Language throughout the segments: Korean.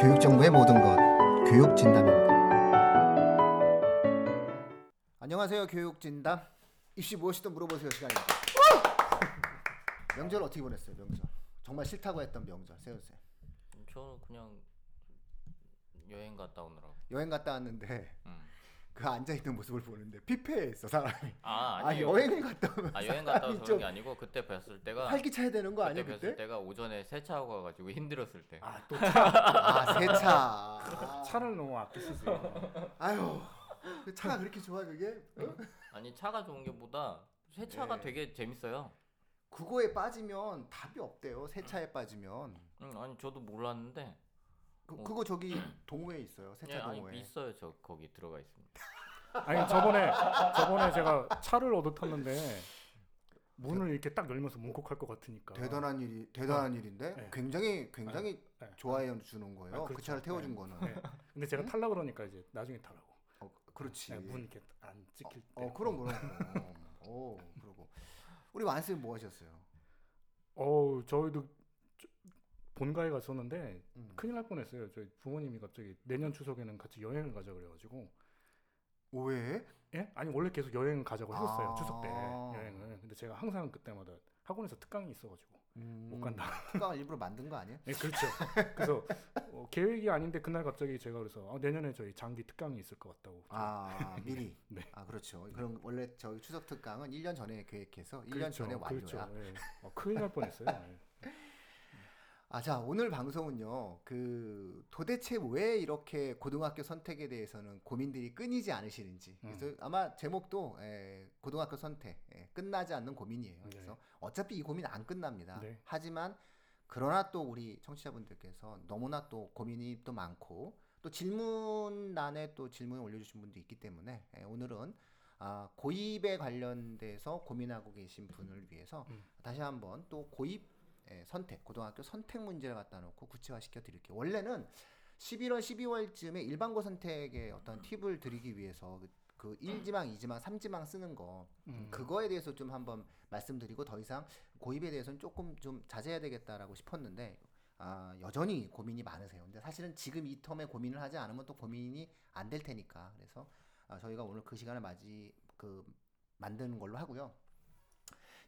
교육 정보의 모든 것 교육 진담입니다. 안녕하세요 교육 진담 입시 무엇이든 물어보세요 시간입니다. 명절 어떻게 보냈어요 명절? 정말 싫다고 했던 명절 세우세요. 저는 그냥 여행 갔다 오느라고. 여행 갔다 왔는데 음. 그 앉아 있는 모습을 보는데 피폐했어 사람이. 아아 아니 여행을 갔다 오면 아 여행 갔다 와서 좀 그런 게 아니고 그때 뵀을 때가 활기차야 되는 거 아니야 뵀을 그때? 때가 오전에 세차하고 가가지고 힘들었을 때. 아 또 차, 아 세차. 아, 차를 너무 아끼시죠. 아유 그 차가 그렇게 좋아 그게? 어? 아니 차가 좋은 게보다 세차가 네. 되게 재밌어요. 그거에 빠지면 답이 없대요 세차에 빠지면. 음, 아니 저도 몰랐는데. 그, 어. 그거 저기 동호회 있어요 세차 예, 아니 동호회. 있어요 저 거기 들어가 있습니다. 아니 저번에 저번에 제가 차를 얻어 탔는데 문을 이렇게 딱 열면서 뭉콕할 것 같으니까. 대단한 일이 대단한 일인데 네. 굉장히 굉장히 네, 네. 좋아해 주는 거예요. 아, 그 그렇죠. 차를 태워준 네. 거는. 네. 근데 제가 응? 탈라 그러니까 이제 나중에 타라고. 어, 그렇지. 네, 문 이렇게 안 찍힐 때. 어 그럼 그럼 그럼. 오 그러고 우리 완쌤 뭐 하셨어요? 어우 저희도 저- 본가에 갔었는데 음. 큰일 날 뻔했어요. 저희 부모님이 갑자기 내년 추석에는 같이 여행을 가자 그래가지고. 왜? 예? 아니 원래 계속 여행 가자고 했었어요 아. 추석 때 여행을. 근데 제가 항상 그때마다 학원에서 특강이 있어가지고 음, 못 간다. 특강을 일부러 만든 거 아니에요? 네, 그렇죠. 그래서 어, 계획이 아닌데 그날 갑자기 제가 그래서 아, 내년에 저희 장기 특강이 있을 것 같다고. 아 미리. 네. 아 그렇죠. 그럼 원래 저희 추석 특강은 1년 전에 계획해서 1년 그렇죠, 전에 완료야. 그렇죠. 예. 어, 큰일 날 뻔했어요. 예. 아, 자, 오늘 방송은요, 그, 도대체 왜 이렇게 고등학교 선택에 대해서는 고민들이 끊이지 않으시는지. 그래서 음. 아마 제목도, 에, 고등학교 선택, 예, 끝나지 않는 고민이에요. 네. 그래서 어차피 이 고민 안 끝납니다. 네. 하지만, 그러나 또 우리 청취자분들께서 너무나 또 고민이 또 많고, 또 질문란에 또 질문을 올려주신 분도 있기 때문에, 예, 오늘은 아, 고입에 관련돼서 고민하고 계신 분을 위해서 음. 다시 한번 또 고입 예, 선택, 고등학교 선택 문제를 갖다 놓고 구체화시켜 드릴게요. 원래는 11월, 12월쯤에 일반고 선택의 어떤 팁을 드리기 위해서 그, 그 1지망, 2지망, 3지망 쓰는 거 음. 그거에 대해서 좀 한번 말씀드리고 더 이상 고입에 대해서는 조금 좀 자제해야 되겠다라고 싶었는데 아, 여전히 고민이 많으세요. 근데 사실은 지금 이 텀에 고민을 하지 않으면 또 고민이 안 될 테니까 그래서 아, 저희가 오늘 그 시간을 맞이 그 만드는 걸로 하고요.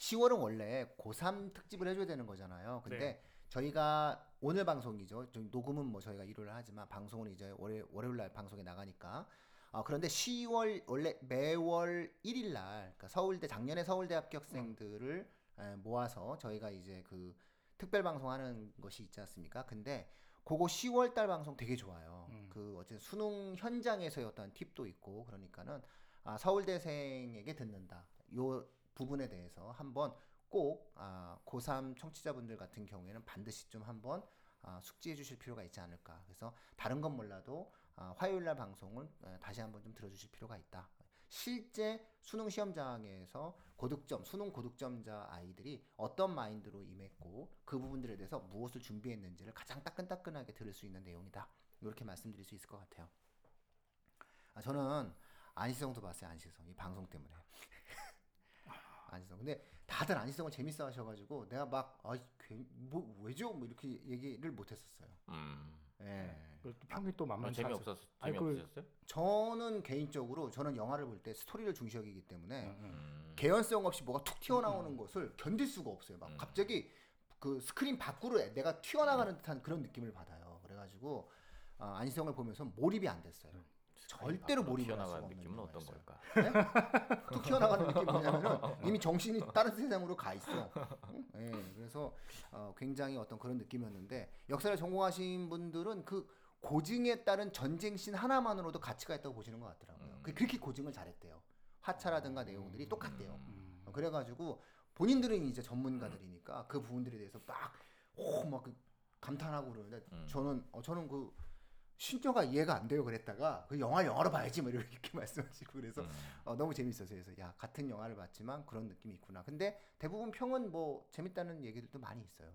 10월은 원래 고3 특집을 해줘야 되는 거잖아요. 근데 네. 저희가 오늘 방송이죠. 좀 녹음은 뭐 저희가 일요일 하지만 방송은 이제 월요, 월요일 날 방송에 나가니까. 아, 그런데 10월 원래 매월 1일 날 그러니까 서울대 작년에 서울대 합격생들을 에, 모아서 저희가 이제 그 특별 방송하는 것이 있지 않습니까? 근데 그거 10월 달 방송 되게 좋아요. 음. 그 어쨌든 수능 현장에서의 어떤 팁도 있고 그러니까는 아, 서울대생에게 듣는다. 요 부분에 대해서 한번 꼭 아, 고3 청취자분들 같은 경우에는 반드시 좀 한번 아, 숙지해 주실 필요가 있지 않을까. 그래서 다른 건 몰라도 아, 화요일 날 방송을 에, 다시 한번 좀 들어주실 필요가 있다. 실제 수능 시험장에서 고득점, 수능 고득점자 아이들이 어떤 마인드로 임했고 그 부분들에 대해서 무엇을 준비했는지를 가장 따끈따끈하게 들을 수 있는 내용이다. 이렇게 말씀드릴 수 있을 것 같아요. 아, 저는 안시성도 봤어요. 안시성 이 방송 때문에. 안시성. 근데 다들 안시성을 재밌어 하셔가지고 내가 막 아, 괜- 뭐 왜죠? 뭐 이렇게 얘기를 못 했었어요. 음. 예. 그 평이 또 아, 만만치 않죠. 재미없었 아니, 그- 재미없으셨어요? 저는 개인적으로 저는 영화를 볼 때 스토리를 중시 여기기 때문에 응, 응. 음. 개연성 없이 뭐가 툭 튀어나오는 것을 견딜 수가 없어요. 막 음. 갑자기 그 스크린 밖으로 내가 튀어나가는 듯한 그런 느낌을 받아요. 그래가지고 어, 안시성을 보면서 몰입이 안 됐어요. 절대로 몰입을 할 튀어나가는 없는 느낌은 어떤 영화였어요. 걸까? 툭 튀어나가는 느낌이 뭐냐면은 이미 정신이 다른 세상으로 가 있어. 응? 예, 그래서 어, 굉장히 어떤 그런 느낌이었는데 역사를 전공하신 분들은 그 고증에 따른 전쟁씬 하나만으로도 가치가 있다고 보시는 것 같더라고요. 음. 그- 그렇게 고증을 잘했대요. 화차라든가 내용들이 똑같대요. 음. 어, 그래가지고 본인들은 이제 전문가들이니까 그 부분들에 대해서 막 오 막 감탄하고 그러는데 음. 저는 어, 저는 그 신조가 이해가 안 돼요 그랬다가 그 영화 영화로 봐야지 뭐 이렇게 말씀하시고 그래서 음. 어, 너무 재밌었어요. 그래서 야 같은 영화를 봤지만 그런 느낌이 있구나. 근데 대부분 평은 뭐 재밌다는 얘기들도 많이 있어요.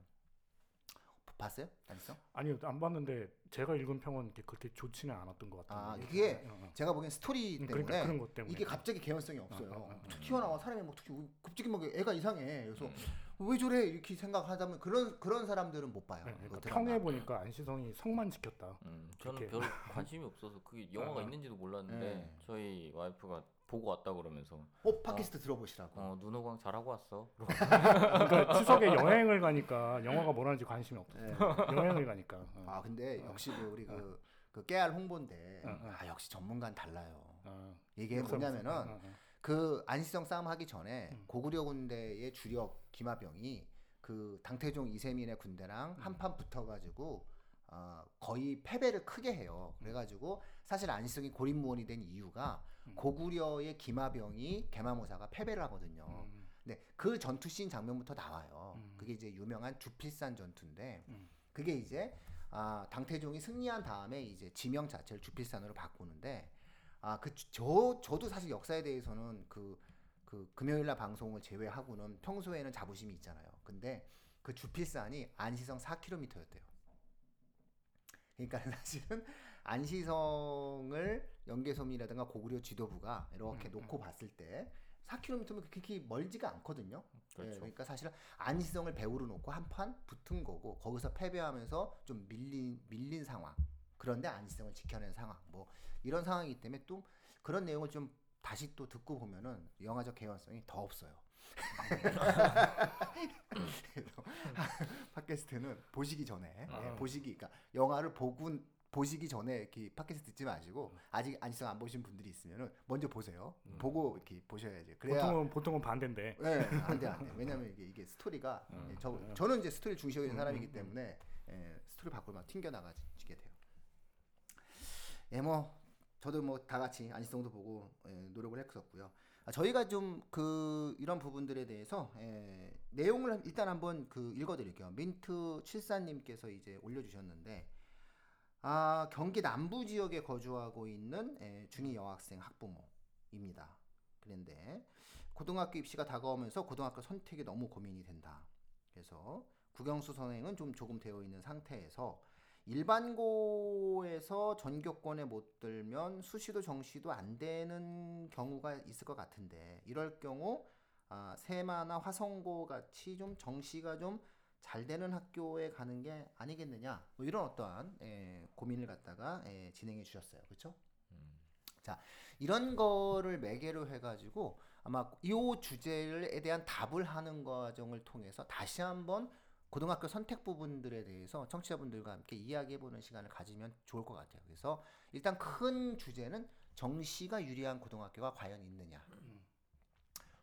봤어요? 안했어? 아니요 안 봤는데 제가 읽은 평은 이렇게 그렇게 좋지는 않았던 것 같아요. 아, 이게. 그게 어, 어. 제가 보기엔 스토리 음, 때문에 그러니까 그런 것 때문에 이게 갑자기 개연성이 없어요. 어, 어, 어. 툭 튀어나와 사람이 막 툭, 갑자기 막 애가 이상해. 그래서 음. 왜 저래 이렇게 생각하다면 그런 그런 사람들은 못 봐요. 네, 그 그러니까. 평에 보니까 안시성이 성만 지켰다. 음, 저는. 별 관심이 없어서 그게 영화가 아. 있는지도 몰랐는데 네. 저희 와이프가 보고 왔다 그러면서 어 팟캐스트 들어보시라고. 어 눈호강 잘하고 왔어. 그러니까 추석에 여행을 가니까 영화가 뭐라는지 관심이 없어. 네. 여행을 가니까. 어. 아 근데 역시 그 우리 그, 그 깨알 홍보인데 어, 어. 아 역시 전문가는 달라요. 어. 이게 뭐냐면은 어, 어. 그 안시성 싸움 하기 전에 음. 고구려 군대의 주력 기마병이 그 당태종 이세민의 군대랑 음. 한판 붙어가지고 어, 거의 패배를 크게 해요. 그래가지고 사실 안시성이 고립무원이 된 이유가 음. 고구려의 기마병이 개마모사가 패배를 하거든요. 음. 네, 그 전투 씬 장면부터 나와요. 음. 그게 이제 유명한 주필산 전투인데 음. 그게 이제 아, 당태종이 승리한 다음에 이제 지명 자체를 주필산으로 바꾸는데 아, 그 저 저도 사실 역사에 대해서는 그, 그 금요일 날 방송을 제외하고는 평소에는 자부심이 있잖아요. 근데 그 주필산이 안시성 4km였대요. 그러니까 사실은 안시성을 연개섬이라든가 고구려 지도부가 이렇게 음, 놓고 봤을 때 4km면 그렇게 멀지가 않거든요. 그렇죠. 예, 그러니까 사실은 안시성을 배우로 놓고 한 판 붙은 거고 거기서 패배하면서 좀 밀린 밀린 상황. 그런데 안시성을 지켜낸 상황. 뭐 이런 상황이기 때문에 또 그런 내용을 좀 다시 또 듣고 보면은 영화적 개연성이 더 없어요. 그래서 팟캐스트는 보시기 전에 아. 예, 보시기 그러니까 영화를 보고 보시기 전에 이렇게 팟캐스트 듣지 마시고 아직 안시성 안 보신 분들이 있으면은 먼저 보세요. 음. 보고 이렇게 보셔야지. 그래야 보통은 보통은 반대인데. 네, 안 돼, 안 돼. 왜냐면 이게, 이게 스토리가, 음, 예, 저, 음. 저는 이제 스토리 중시하는 음, 사람이기 음, 때문에, 예, 스토리 밖으로 막 튕겨 나가지게 돼요. 예, 뭐, 저도 뭐 다 같이 안시성도 보고, 예, 노력을 했었고요. 아, 저희가 좀 그, 이런 부분들에 대해서, 예, 내용을 일단 한번 그 읽어드릴게요. 민트 74님께서 이제 올려주셨는데, 아, 경기 남부 지역에 거주하고 있는 예, 중2 여학생 학부모입니다. 그런데 고등학교 입시가 다가오면서 고등학교 선택이 너무 고민이 된다. 그래서 국영수 선행은 좀 조금 되어 있는 상태에서 일반고에서 전교권에 못 들면 수시도 정시도 안 되는 경우가 있을 것 같은데 이럴 경우 아, 세마나 화성고 같이 좀 정시가 좀 잘 되는 학교에 가는 게 아니겠느냐 뭐 이런 어떠한 예, 고민을 갖다가 예, 진행해 주셨어요 그렇죠? 음. 이런 거를 매개로 해가지고 아마 이 주제에 대한 답을 하는 과정을 통해서 다시 한번 고등학교 선택 부분들에 대해서 청취자분들과 함께 이야기해보는 시간을 가지면 좋을 것 같아요. 그래서 일단 큰 주제는 정시가 유리한 고등학교가 과연 있느냐, 음.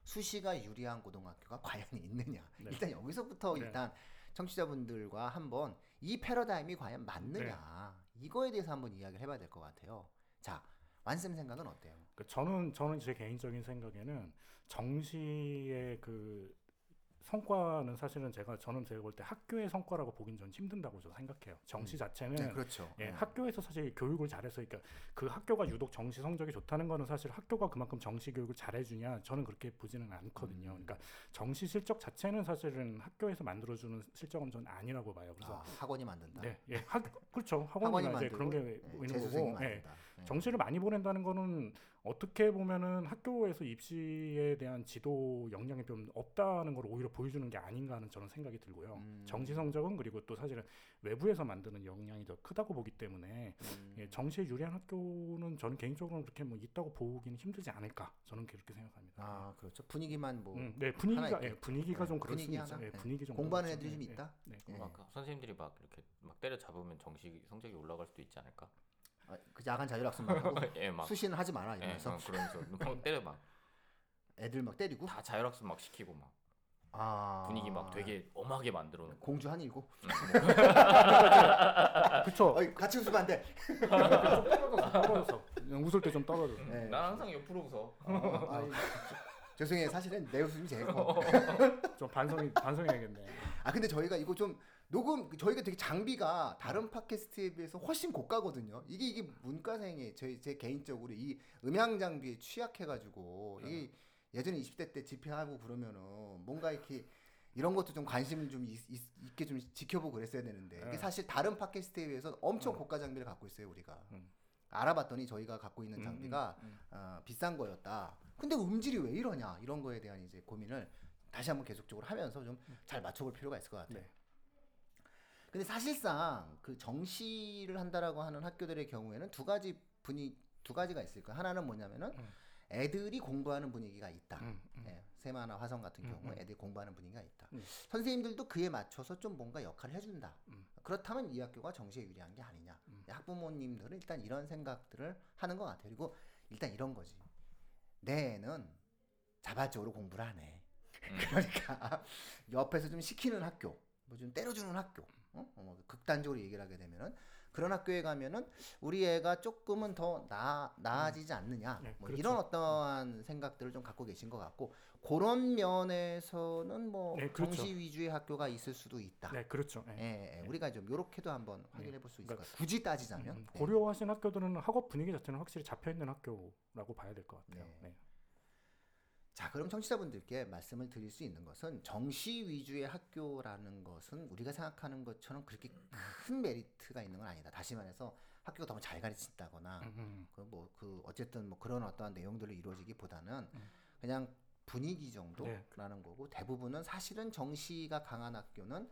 수시가 유리한 고등학교가 과연 있느냐. 네. 일단 여기서부터 네. 일단 청취자분들과 한번 이 패러다임이 과연 맞느냐 이거에 대해서 한번 이야기를 해봐야 될 것 같아요. 자, 완쌤 생각은 어때요? 그 저는 저는 제 개인적인 생각에는 정시의 그 성과는 사실은 제가 저는 제가 볼 때 학교의 성과라고 보긴 전 힘든다고 저는 생각해요. 정시 음. 자체는 네, 그렇죠. 예, 네. 학교에서 사실 교육을 잘해서 그러니까 그 학교가 유독 정시 성적이 좋다는 거는 사실 학교가 그만큼 정시 교육을 잘해주냐 저는 그렇게 보지는 않거든요. 음. 그러니까 정시 실적 자체는 사실은 학교에서 만들어주는 실적은 저는 아니라고 봐요. 그래서 아, 학원이 만든다. 네, 예, 학 그렇죠. 학원이 학원이나 이제 만들고 그런 게 네, 있는 거고. 예. 네. 정시를 많이 보낸다는 거는 어떻게 보면은 학교에서 입시에 대한 지도 역량이 좀 없다는 걸 오히려 보여주는 게 아닌가 하는 저는 생각이 들고요. 음. 정시 성적은 그리고 또 사실은 외부에서 만드는 역량이 더 크다고 보기 때문에 음. 예, 정시에 유리한 학교는 저는 개인적으로는 그렇게 뭐 있다고 보기는 힘들지 않을까 저는 그렇게 생각합니다. 아 그렇죠. 분위기만 뭐 음, 네 분위기가 하나 예. 분위기가 네, 좀 그럴 수 분위기 있죠. 하나? 예, 네. 분위기 좀 공부하는 그렇죠. 애들이 좀 예, 예. 있다. 네. 예. 막 선생님들이 막 이렇게 막 때려 잡으면 정시 성적이 올라갈 수도 있지 않을까? 아, 그 야간 자율학습만 하고 예, 막 수시는 하지 마라 예, 이러면서 어, 그러면서 막 때려 막다 애들 막 때리고 자율학습 막 시키고 막 아 분위기 막 되게 엄하게 만들어 놓고 공주 한일고 그쵸. 어이 같이 웃으면 안 돼. 떨어져서 떨어져서 그냥 웃을 때 좀 떨어져서. 네. 난 항상 옆으로 웃어. 어, 아이, 죄송해요. 사실은 내 웃음이 제일 커. 좀 반성이 반성해야겠네. 아 근데 저희가 이거 좀 녹음 저희가 되게 장비가 다른 팟캐스트에 비해서 훨씬 고가거든요. 이게 이게 문과생의 저희 제 개인적으로 이 음향 장비에 취약해가지고 이게 예전에 20대 때 집회하고 그러면은 뭔가 이렇게 이런 것도 좀 관심을 좀 있, 게좀 지켜보고 그랬어야 되는데 이게 네. 사실 다른 팟캐스트에 비해서 엄청 음. 고가 장비를 갖고 있어요 우리가. 음. 알아봤더니 저희가 갖고 있는 음, 장비가 음, 음. 어, 비싼 거였다. 근데 음질이 왜 이러냐 이런 거에 대한 이제 고민을 다시 한번 계속적으로 하면서 좀 잘 맞춰볼 필요가 있을 것 같아요. 네. 근데 사실상 그 정시를 한다라고 하는 학교들의 경우에는 두 가지 분위 두 가지가 있을 거예요. 하나는 뭐냐면은 음. 애들이 공부하는 분위기가 있다. 음, 음. 예, 세마나 화성 같은 음, 경우에 음. 애들이 공부하는 분위기가 있다. 음. 선생님들도 그에 맞춰서 좀 뭔가 역할을 해준다. 음. 그렇다면 이 학교가 정시에 유리한 게 아니냐. 음. 학부모님들은 일단 이런 생각들을 하는 것 같아요. 그리고 일단 이런 거지. 내 애는 자발적으로 공부를 안 해. 음. 그러니까 옆에서 좀 시키는 학교, 뭐 좀 때려주는 학교, 어? 어, 뭐 극단적으로 얘기를 하게 되면은 그런 학교에 가면은 우리 애가 조금은 더 나, 나아지지 않느냐, 네, 뭐 그렇죠. 이런 어떠한 생각들을 좀 갖고 계신 것 같고 그런 면에서는 뭐 네, 그렇죠. 정시 위주의 학교가 있을 수도 있다. 네, 그렇죠. 예. 예, 예, 우리가 좀 요렇게도 한번 확인해 볼 수 있을 것 그러니까 같아요. 굳이 따지자면 음, 네. 고려하신 학교들은 학업 분위기 자체는 확실히 잡혀 있는 학교라고 봐야 될 것 같아요. 네. 네. 자, 그럼 청취자분들께 말씀을 드릴 수 있는 것은 정시 위주의 학교라는 것은 우리가 생각하는 것처럼 그렇게 큰 메리트가 있는 건 아니다. 다시 말해서 학교가 너무 잘 가르친다거나 음, 음. 그뭐그 어쨌든 뭐 그런 어떠한 내용들로 이루어지기보다는 음. 그냥 분위기 정도라는 네. 거고 대부분은 사실은 정시가 강한 학교는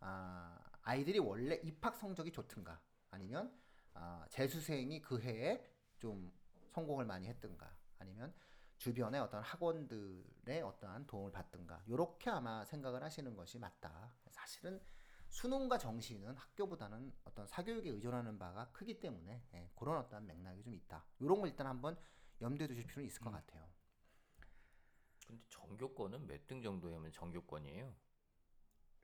아, 아이들이 원래 입학 성적이 좋든가 아니면 아, 재수생이 그 해에 좀 성공을 많이 했든가 아니면 주변의 어떤 학원들의 어떠한 도움을 받든가 요렇게 아마 생각을 하시는 것이 맞다. 사실은 수능과 정시는 학교보다는 어떤 사교육에 의존하는 바가 크기 때문에 예, 그런 어떠한 맥락이 좀 있다. 요런 걸 일단 한번 염두에 두실 필요는 있을 것 음. 같아요. 근데 전교권은 몇 등 정도면 전교권이에요?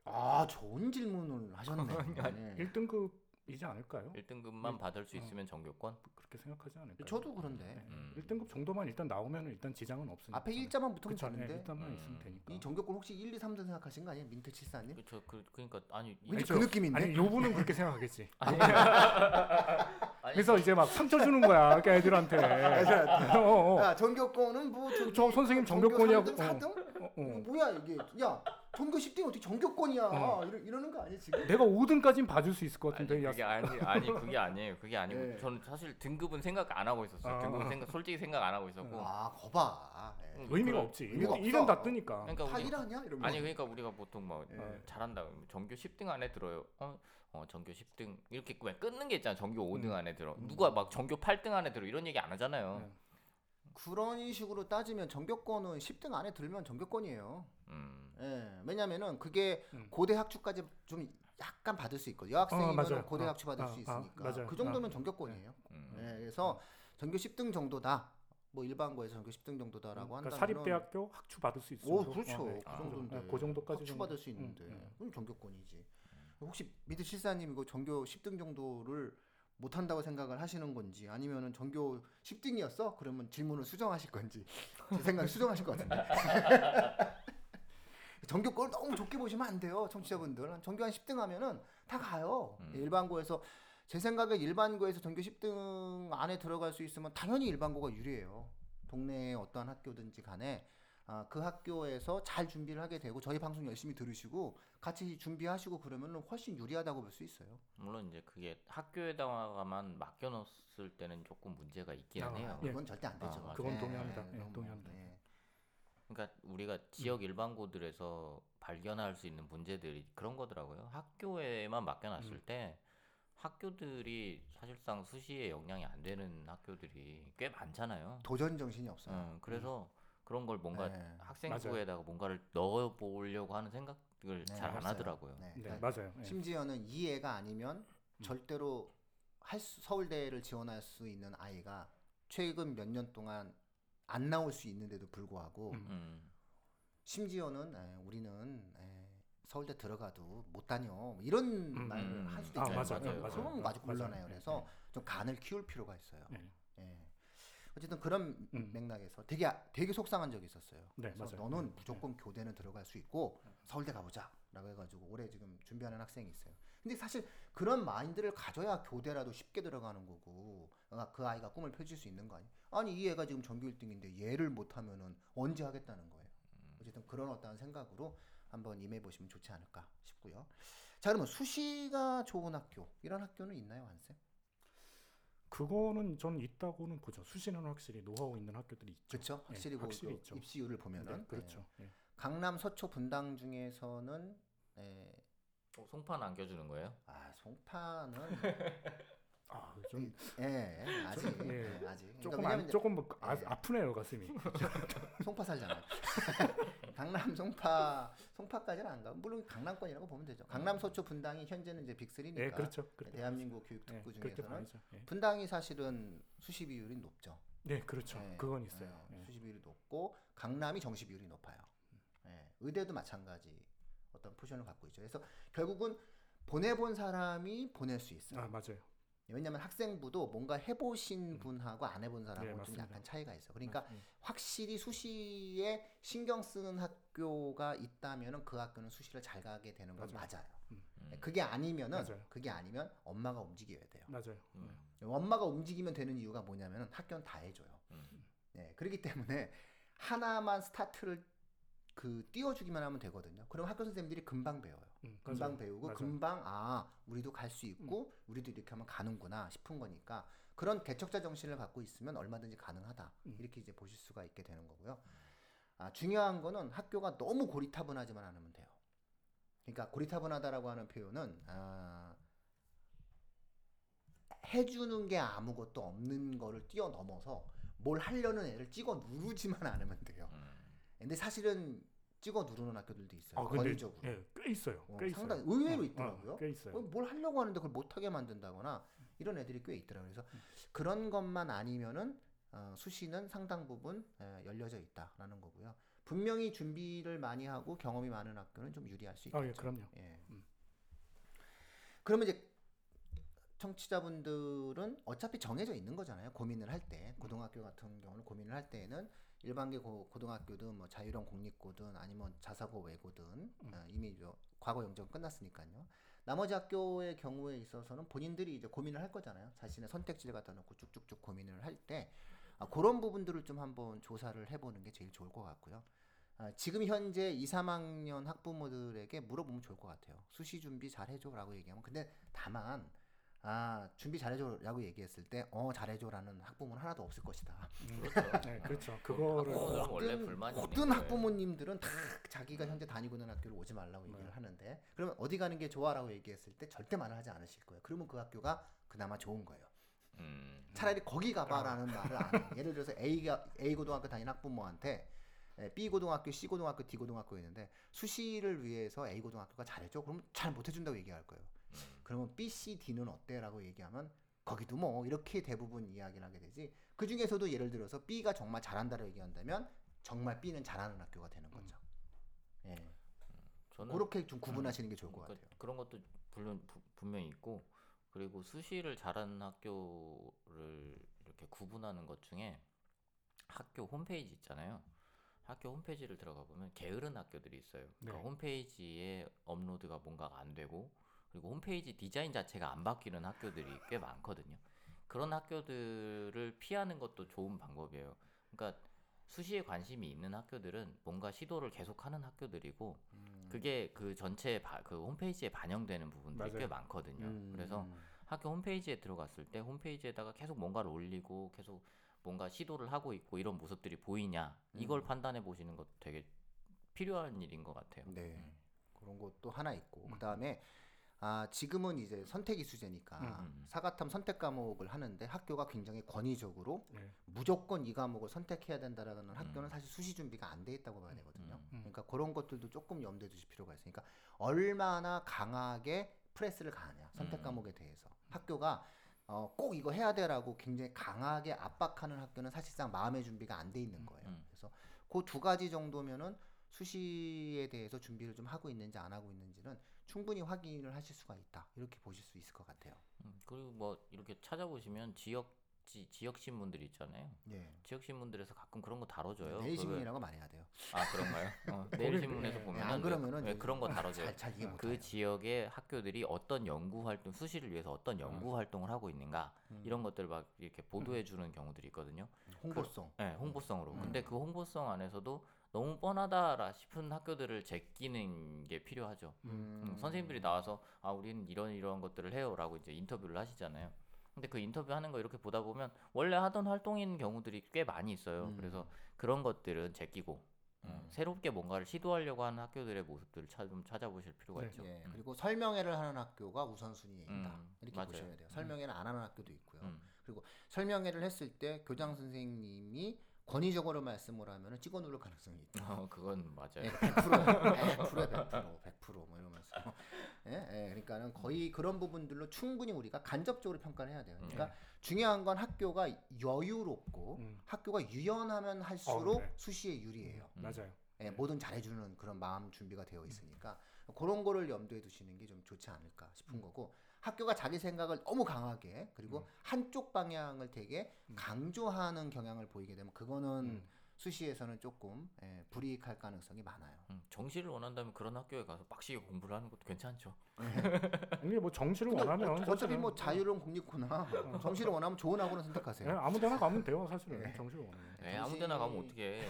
아 좋은 질문을 하셨네. 네. 1등급 이지 않을까요? 1등급만 일- 받을 수 어. 있으면 전교권? 그렇게 생각하지 않을까요? 저도 그런데 네. 음. 1등급 정도만 일단 나오면 일단 지장은 없으니까. 앞에 일자만 붙으면 그쵸, 네, 되는데 일자만 음. 있으면 되니까. 이 전교권 혹시 1, 2, 3등 생각하신 거 아니에요? 민트 칠사님? 그렇죠. 그, 그러니까 아니 아니죠. 그 느낌인데. 아니 요 분은 그렇게 생각하겠지. 아니, 그래서 이제 막 상처 주는 거야, 그러니까 애들한테. 어, 어, 어. 야 전교권은 뭐 저기 저 선생님 전교 전교권이라고. 3등, 4등? 어, 어. 이거 뭐야 이게? 야 전교 10등 어떻게 전교권이야? 어. 이러, 이러는 거 아니야 지금? 내가 5등까지는 봐줄 수 있을 것 같은데. 아니, 야, 그게 아니 아니 그게 아니에요. 그게 아니고 네. 저는 사실 등급은 생각 안 하고 있었어요. 아. 등급은 생각 솔직히 생각 안 하고 있었고. 아 거봐. 예. 음. 의미가 없지. 의미가 없어. 이름 다 뜨니까. 그러니까 다 우리 1하냐? 이러면 아니 그러니까 우리가 보통 막 예. 어, 잘한다 전교 10등 안에 들어요. 어, 어 전교 10등 이렇게 왜 끊는 게 있잖아. 전교 5등 음. 안에 들어. 음. 누가 막 전교 8등 안에 들어 이런 얘기 안 하잖아요. 네. 그런 식으로 따지면 전교권은 10등 안에 들면 전교권이에요. 음. 예. 왜냐면은 그게 음. 고대 학추까지 좀 약간 받을 수 있고 여학생이면 어. 고대 어, 학추 받을 어, 수 어, 있으니까 맞아요. 그 정도면 어. 전교권이에요. 음. 예. 그래서 전교 10등 정도다. 뭐 일반고에서 전교 10등 정도다라고 그러니까 한다면 사립대학교 학추 받을 수 있어. 오 그렇죠. 네. 그 아, 정도인데. 네, 그 정도까지 정도. 받을 수 있는데 음, 음. 그럼 전교권이지. 혹시 미드 실사님 이거 전교 10등 정도를 못 한다고 생각을 하시는 건지 아니면은 전교 10등이었어? 그러면 질문을 수정하실 건지 제 생각에 수정하실 것 같은데. 전교권을 너무 좋게 보시면 안 돼요, 청취자분들. 전교 한 10등 하면은 다 가요. 음. 일반고에서 제 생각에 일반고에서 전교 10등 안에 들어갈 수 있으면 당연히 일반고가 유리해요. 동네의 어떠한 학교든지 간에 아, 그 학교에서 잘 준비를 하게 되고 저희 방송 열심히 들으시고 같이 준비하시고 그러면 훨씬 유리하다고 볼 수 있어요. 물론 이제 그게 학교에다가만 맡겨놓았을 때는 조금 문제가 있긴 아, 해요. 예. 그건 절대 안 되죠. 아, 그건 동의합니다. 예, 그건 뭐, 동의합니다. 네. 그러니까 우리가 지역 일반고들에서 발견할 수 있는 문제들이 그런 거더라고요. 학교에만 맡겨놨을 음. 때 학교들이 사실상 수시에 영향이 안 되는 학교들이 꽤 많잖아요. 도전 정신이 없어요. 음, 그래서 그런 걸 뭔가 네. 학생부에다가 뭔가를 넣어 보려고 하는 생각을 네, 잘안 없어요. 하더라고요. 네. 네, 그러니까 맞아요. 예. 심지어는 이 애가 아니면 음. 절대로 할 수, 서울대를 지원할 수 있는 아이가 최근 몇 년 동안 안 나올 수 있는데도 불구하고 음. 음. 심지어는 에, 우리는 에, 서울대 들어가도 못 다녀 뭐 이런 음, 말을 음, 할 수도 아, 있잖아요. 맞아요. 그럼 맞아요. 그럼 아주. 곤란해요. 네, 그래서 좀 간을 키울 필요가 있어요. 네. 예. 어쨌든 그런 음. 맥락에서 되게 되게 속상한 적이 있었어요. 네, 그래서 맞아요. 너는 네, 무조건 교대는 들어갈 수 있고 서울대 가보자라고 해가지고 올해 지금 준비하는 학생이 있어요. 근데 사실 그런 마인드를 가져야 교대라도 쉽게 들어가는 거고 아, 그 아이가 꿈을 펼칠 수 있는 거 아니? 아니 이 애가 지금 전교 1등인데 얘를 못하면은 언제 하겠다는 거예요. 어쨌든 그런 어떠한 생각으로 한번 임해 보시면 좋지 않을까 싶고요. 자 그러면 수시가 좋은 학교 이런 학교는 있나요, 한쌤? 그거는 전 있다고는 보죠. 수시는 확실히 노하우 있는 학교들이 있죠. 그렇죠. 네, 확실히 그 확실히 그 있죠. 입시율을 보면은 네, 그렇죠. 예. 강남 서초 분당 중에서는 에, 어, 송판 안겨주는 거예요? 아 송파는 아, 좀예 아직 예, 예, 아직 조금 그러니까 안, 조금 뭐 아, 예. 아프네요 가슴이. 송파 살잖아요. 강남 송파 송파까지는 안 가고 물론 강남권이라고 보면 되죠. 강남 서초 분당이 현재는 이제 빅3니까 예, 그렇죠. 그렇게 대한민국. 교육 특구 예, 중에서는. 예. 분당이 사실은 수시 비율이 높죠. 네, 그렇죠. 예, 그건 있어요. 예, 예. 수시 비율이 높고 강남이 정시 비율이 높아요. 예, 의대도 마찬가지 어떤 포션을 갖고 있죠. 그래서 결국은 보내본 사람이 보낼 수 있어요. 아, 맞아요. 왜냐하면 학생부도 뭔가 해보신 분하고 안 해본 사람하고 좀 음. 맞습니다. 약간 차이가 있어. 그러니까 맞습니다. 확실히 수시에 신경 쓰는 학교가 있다면은 그 학교는 수시를 잘 가게 되는 건 맞아요. 맞아요. 음. 음. 그게 아니면은 맞아요. 그게 아니면 엄마가 움직여야 돼요. 맞아요. 음. 엄마가 움직이면 되는 이유가 뭐냐면은 학교는 다 해줘요. 음. 네, 그렇기 때문에 하나만 스타트를 그 띄워주기만 하면 되거든요. 그럼 학교 선생님들이 금방 배워요. 음, 금방 맞아요. 배우고 맞아요. 금방 아 우리도 갈 수 있고 우리도 이렇게 하면 가는구나 싶은 거니까 그런 개척자 정신을 갖고 있으면 얼마든지 가능하다 음. 이렇게 이제 보실 수가 있게 되는 거고요. 아, 중요한 거는 학교가 너무 고리타분하지만 않으면 돼요. 그러니까 고리타분하다라고 하는 표현은 아, 해주는 게 아무것도 없는 거를 뛰어넘어서 뭘 하려는 애를 찍어 누르지만 않으면 돼요. 음. 근데 사실은 찍어 누르는 학교들도 있어요. 아, 근데 권위적으로. 예, 꽤 있어요. 어, 꽤 있어요. 상당히 의외로 어, 있더라고요. 어, 꽤 있어요. 어, 뭘 하려고 하는데 그걸 못하게 만든다거나 이런 애들이 꽤 있더라고요. 그래서 그런 것만 아니면은 어, 수시는 상당 부분 에, 열려져 있다라는 거고요. 분명히 준비를 많이 하고 경험이 많은 학교는 좀 유리할 수 있겠죠. 아, 예, 그럼요. 예. 음. 그러면 이제 청취자분들은 어차피 정해져 있는 거잖아요. 고민을 할 때 고등학교 같은 경우는 고민을 할 때에는 일반계 고, 고등학교든 뭐 자유형 공립고든 아니면 자사고 외고든 음. 어, 이미 저 과거 영정 끝났으니까요. 나머지 학교의 경우에 있어서는 본인들이 이제 고민을 할 거잖아요. 자신의 선택지를 갖다 놓고 쭉쭉쭉 고민을 할 때 아, 그런 부분들을 좀 한번 조사를 해보는 게 제일 좋을 것 같고요. 아, 지금 현재 2, 3학년 학부모들에게 물어보면 좋을 것 같아요. 수시 준비 잘 해줘라고 얘기하면 근데 다만 아 준비 잘해줘라고 얘기했을 때 어 잘해줘라는 학부모는 하나도 없을 것이다. 네, 그렇죠. 그거를 학부모들은 원래 모든- 불만이 모든 거예요. 학부모님들은 다 자기가 현재 다니고 있는 학교를 오지 말라고 얘기를 네. 하는데 그러면 어디 가는 게 좋아라고 얘기했을 때 절대 말을 하지 않으실 거예요. 그러면 그 학교가 그나마 좋은 거예요. 음. 차라리 거기 가봐라는 말을 안 해요. 예를 들어서 A가 A 고등학교 다니는 학부모한테 에, B 고등학교, C 고등학교, D 고등학교 있는데 수시를 위해서 A 고등학교가 잘해줘? 그러면 잘 못해준다고 얘기할 거예요. 음. 그러면 B, C, D는 어때?라고 얘기하면 거기도 뭐 이렇게 대부분 이야기를 하게 되지. 그 중에서도 예를 들어서 B가 정말 잘한다고 얘기한다면 정말 B는 잘하는 학교가 되는 거죠. 예, 저는 그렇게 좀 구분하시는 게 좋을 것 그러니까 같아요. 그런 것도 물론 부- 분명히 있고 그리고 수시를 잘하는 학교를 이렇게 구분하는 것 중에 학교 홈페이지 있잖아요. 학교 홈페이지를 들어가 보면 게으른 학교들이 있어요. 그러니까 네. 홈페이지에 업로드가 뭔가가 안 되고 그리고 홈페이지 디자인 자체가 안 바뀌는 학교들이 꽤 많거든요. 그런 학교들을 피하는 것도 좋은 방법이에요. 그러니까 수시에 관심이 있는 학교들은 뭔가 시도를 계속하는 학교들이고 음. 그게 그 전체 바, 그 홈페이지에 반영되는 부분들이 맞아요. 꽤 많거든요. 음, 그래서 음. 학교 홈페이지에 들어갔을 때 홈페이지에다가 계속 뭔가를 올리고 계속 뭔가 시도를 하고 있고 이런 모습들이 보이냐 이걸 음. 판단해 보시는 것도 되게 필요한 일인 것 같아요. 네. 음. 그런 것도 하나 있고 음. 그다음에 아 지금은 이제 선택 이 수제니까 음. 사과탐 선택 과목을 하는데 학교가 굉장히 권위적으로 네. 무조건 이 과목을 선택해야 된다라는 학교는 음. 사실 수시 준비가 안 돼 있다고 봐야 되거든요. 음. 그러니까 그런 것들도 조금 염두에 두실 필요가 있으니까 얼마나 강하게 프레스를 가하냐 선택 음. 과목에 대해서 학교가 어, 꼭 이거 해야 돼라고 굉장히 강하게 압박하는 학교는 사실상 마음의 준비가 안 돼 있는 거예요. 음. 그래서 그 두 가지 정도면은 수시에 대해서 준비를 좀 하고 있는지 안 하고 있는지는 충분히 확인을 하실 수가 있다. 이렇게 보실 수 있을 것 같아요. 음, 그리고 뭐 이렇게 찾아보시면 지역 지, 지역 신문들이 있잖아요. 예. 지역 신문들에서 가끔 그런 거 다뤄줘요. 내일 그거- 신문이라고 말해야 돼요. 아 그런가요? 어, 내일 신문에서 예, 보면 안 그러면은 이제 그런 거 다뤄줘요. 잘, 잘 이해 못 그 해요. 지역의 학교들이 어떤 연구 활동, 수시를 위해서 어떤 연구 활동을 하고 있는가 음. 이런 것들 막 이렇게 보도해 주는 경우들이 있거든요. 홍보성. 네, 홍보성으로. 음. 근데 그 홍보성 안에서도 너무 뻔하다라 싶은 학교들을 제끼는 게 필요하죠. 음. 음, 선생님들이 나와서 아 우리는 이런 이런 것들을 해요라고 이제 인터뷰를 하시잖아요. 근데 그 인터뷰 하는 거 이렇게 보다 보면 원래 하던 활동인 경우들이 꽤 많이 있어요. 음. 그래서 그런 것들은 제끼고 어, 새롭게 뭔가를 시도하려고 하는 학교들의 모습들을 차, 좀 찾아보실 필요가 네. 있죠. 예, 음. 그리고 설명회를 하는 학교가 우선순위에 있다. 음, 이렇게 맞아요. 보셔야 돼요. 설명회를 안 하는 학교도 있고요. 음. 설명회를 했을 때 교장 선생님이 권위적으로 말씀을 하면 찍어 누를 가능성이 있다. 어, 그건 맞아요. 예, 100%, 100%에 100%, 100%뭐 이러면서. 예, 예, 그러니까는 거의 그런 부분들로 충분히 우리가 간접적으로 평가를 해야 돼요. 그러니까 네. 중요한 건 학교가 여유롭고 음. 학교가 유연하면 할수록 어, 네. 수시에 유리해요. 음. 맞아요. 예, 뭐든 잘해주는 그런 마음 준비가 되어 있으니까 그런 거를 염두에 두시는 게 좀 좋지 않을까 싶은 거고 학교가 자기 생각을 너무 강하게 그리고 음. 한쪽 방향을 되게 음. 강조하는 경향을 보이게 되면 그거는 음. 수시에서는 조금 예, 불이익할 가능성이 많아요. 음, 정시를 원한다면 그런 학교에 가서 빡시게 공부를 하는 것도 괜찮죠. 이게 뭐 정시를 원하면 어, 어차피 사실은 뭐 자유로운 국립고나 정시를 원하면 좋은 학원을 선택하세요. 예, 아무데나 가면 돼요 사실은 예. 정시를 원하면. 네, 정시- 아무데나 가면 어떻게?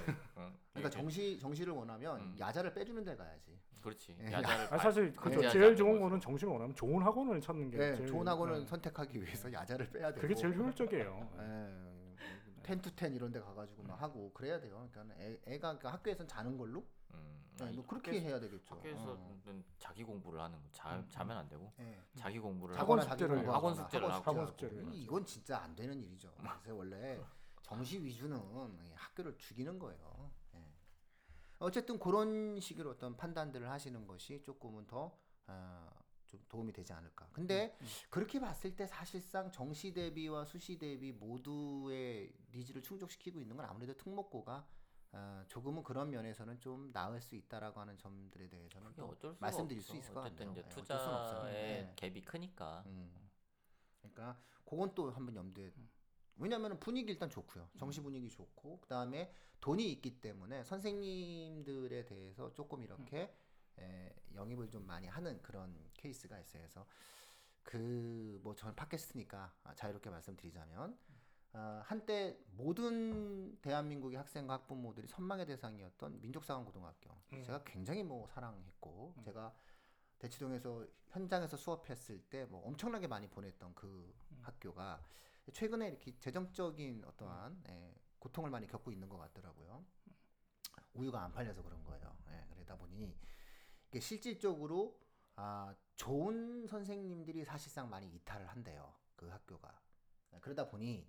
그러니까 정시 정시를 원하면 음. 야자를 빼주는 데 가야지. 그렇지. 예. 야자를 아 사실 그죠 제일 좋은. 거는 정시를 원하면 좋은 학원을 찾는 게 예, 제일, 좋은 학원을 예. 선택하기 위해서 야자를 빼야 되고. 그게 제일 효율적이에요. 예, 텐투텐 이런 데 가가지고 막 하고 그래야 돼요. 그러니까 애, 애가 그러니까 학교에서는 자는 걸로 음, 예, 아니, 뭐 그렇게 학교에서, 해야 되겠죠. 학교에서는 어. 자기 공부를 하는 거. 자, 음. 자면 안 되고 예. 자기 공부를 학원 하고 자기 숙제를 공부하거나 학원 숙제를 하고. 학원 숙제를 이-. 이건 진짜 안 되는 일이죠. 그래서 원래 정시 위주는 이 학교를 죽이는 거예요. 예. 어쨌든 그런 식으로 어떤 판단들을 하시는 것이 조금은 더 아, 좀 도움이 되지 않을까. 근데 음, 음. 그렇게 봤을 때 사실상 정시 대비와 수시 대비 모두의 needs를 충족시키고 있는 건 아무래도 특목고가 아, 조금은 그런 면에서는 좀 나을 수 있다라고 하는 점들에 대해서는 말씀드릴 없어. 수 있을 것 같네요. 이제 예, 없어요. 투자의 예. 갭이 크니까. 음. 그러니까 그건 또 한번 염두에 왜냐하면 분위기 일단 좋고요. 정시 분위기 좋고 그 다음에 돈이 있기 때문에 선생님들에 대해서 조금 이렇게 에, 영입을 좀 많이 하는 그런 케이스가 있어요. 그래서 그 뭐 저는 팟캐스트니까 아, 자유롭게 말씀드리자면 아, 한때 모든 대한민국의 학생과 학부모들이 선망의 대상이었던 민족사관고등학교 음. 제가 굉장히 뭐 사랑했고 음. 제가 대치동에서 현장에서 수업했을 때 뭐 엄청나게 많이 보냈던 그 음. 학교가 최근에 이렇게 재정적인 어떠한 예, 고통을 많이 겪고 있는 것 같더라고요. 우유가 안 팔려서 그런 거예요. 예, 그러다 보니 이게 실질적으로 아, 좋은 선생님들이 사실상 많이 이탈을 한대요. 그 학교가. 예, 그러다 보니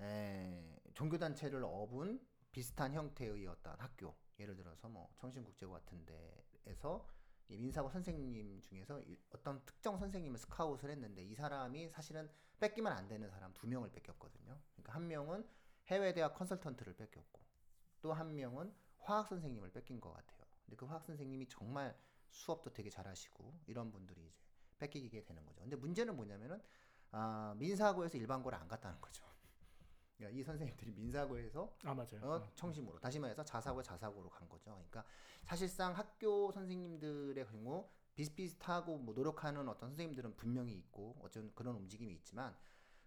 에, 종교단체를 업은 비슷한 형태의 어떤 학교, 예를 들어서 뭐 청신국제고 같은 데에서 이 민사고 선생님 중에서 이- 어떤 특정 선생님을 스카웃을 했는데 이 사람이 사실은 뺏기면 안 되는 사람 두 명을 뺏겼거든요. 그러니까 한 명은 해외 대학 컨설턴트를 뺏겼고 또 한 명은 화학 선생님을 뺏긴 것 같아요. 근데 그 화학 선생님이 정말 수업도 되게 잘하시고 이런 분들이 이제 뺏기게 되는 거죠. 근데 문제는 뭐냐면은 아, 민사고에서 일반고를 안 갔다는 거죠. 그러니까 이 선생님들이 민사고에서 아. 어, 어. 청심으로 다시 말해서 자사고 자사고로 간 거죠. 그러니까 사실상 학교 선생님들의 경우 비슷비슷하고 뭐 노력하는 어떤 선생님들은 분명히 있고 어쩐 그런 움직임이 있지만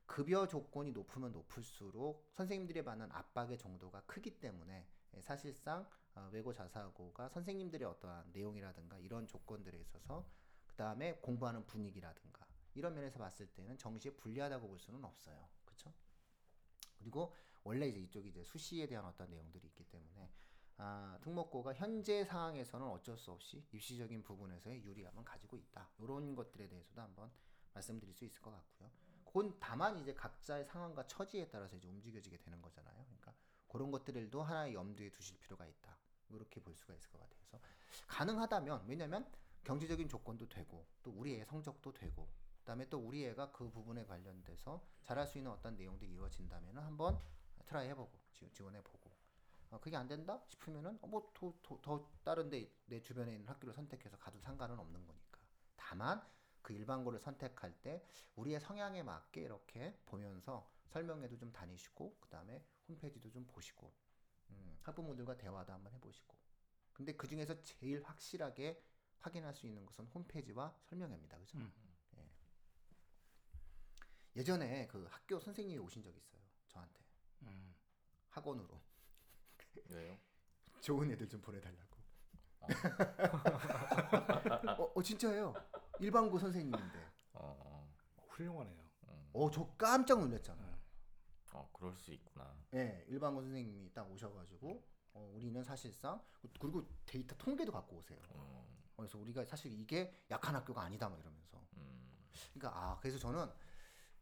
급여 조건이 높으면 높을수록 선생님들이 받는 압박의 정도가 크기 때문에 예, 사실상 어, 외고 자사고가 선생님들의 어떠한 내용이라든가 이런 조건들에 있어서 그 다음에 공부하는 분위기라든가 이런 면에서 봤을 때는 정시에 불리하다고 볼 수는 없어요. 그렇죠? 그리고 원래 이제 이쪽이 이제 수시에 대한 어떤 내용들이 있기 때문에 아, 특목고가 현재 상황에서는 어쩔 수 없이 입시적인 부분에서의 유리함은 가지고 있다. 이런 것들에 대해서도 한번 말씀드릴 수 있을 것 같고요. 그건 다만 이제 각자의 상황과 처지에 따라서 이제 움직여지게 되는 거잖아요. 그러니까 그런 것들도 하나의 염두에 두실 필요가 있다. 이렇게 볼 수가 있을 것 같아요. 그래서 가능하다면 왜냐면 경제적인 조건도 되고 또 우리 애 성적도 되고 그다음에 또 우리 애가 그 부분에 관련돼서 잘할 수 있는 어떤 내용들이 이루어진다면 한번 try 해보고 지- 지원해 보고 어, 그게 안 된다 싶으면은 어, 뭐더 다른 데 내 주변에 있는 학교를 선택해서 가도 상관은 없는 거니까 다만 그 일반고를 선택할 때 우리의 성향에 맞게 이렇게 보면서 설명회도 좀 다니시고 그 다음에 홈페이지도 좀 보시고 음, 학부모들과 대화도 한번 해보시고 근데 그 중에서 제일 확실하게 확인할 수 있는 것은 홈페이지와 설명회입니다 그죠? 음. 예. 예전에 그 학교 선생님이 오신 적 있어요 저한테 음. 학원으로 왜요? 좋은 애들 좀 보내달라고 어. 어, 어 진짜예요 일반고 선생님인데 어, 어, 훌륭하네요. 음. 어 저 깜짝 놀랐잖아요 네. 어, 그럴 수 있구나. 예 일반고 선생님이 딱 오셔가지고 어, 우리는 사실상 그리고 데이터 통계도 갖고 오세요. 음, 그래서 우리가 사실 이게 약한 학교가 아니다 막 이러면서. 음, 그러니까 아 그래서 저는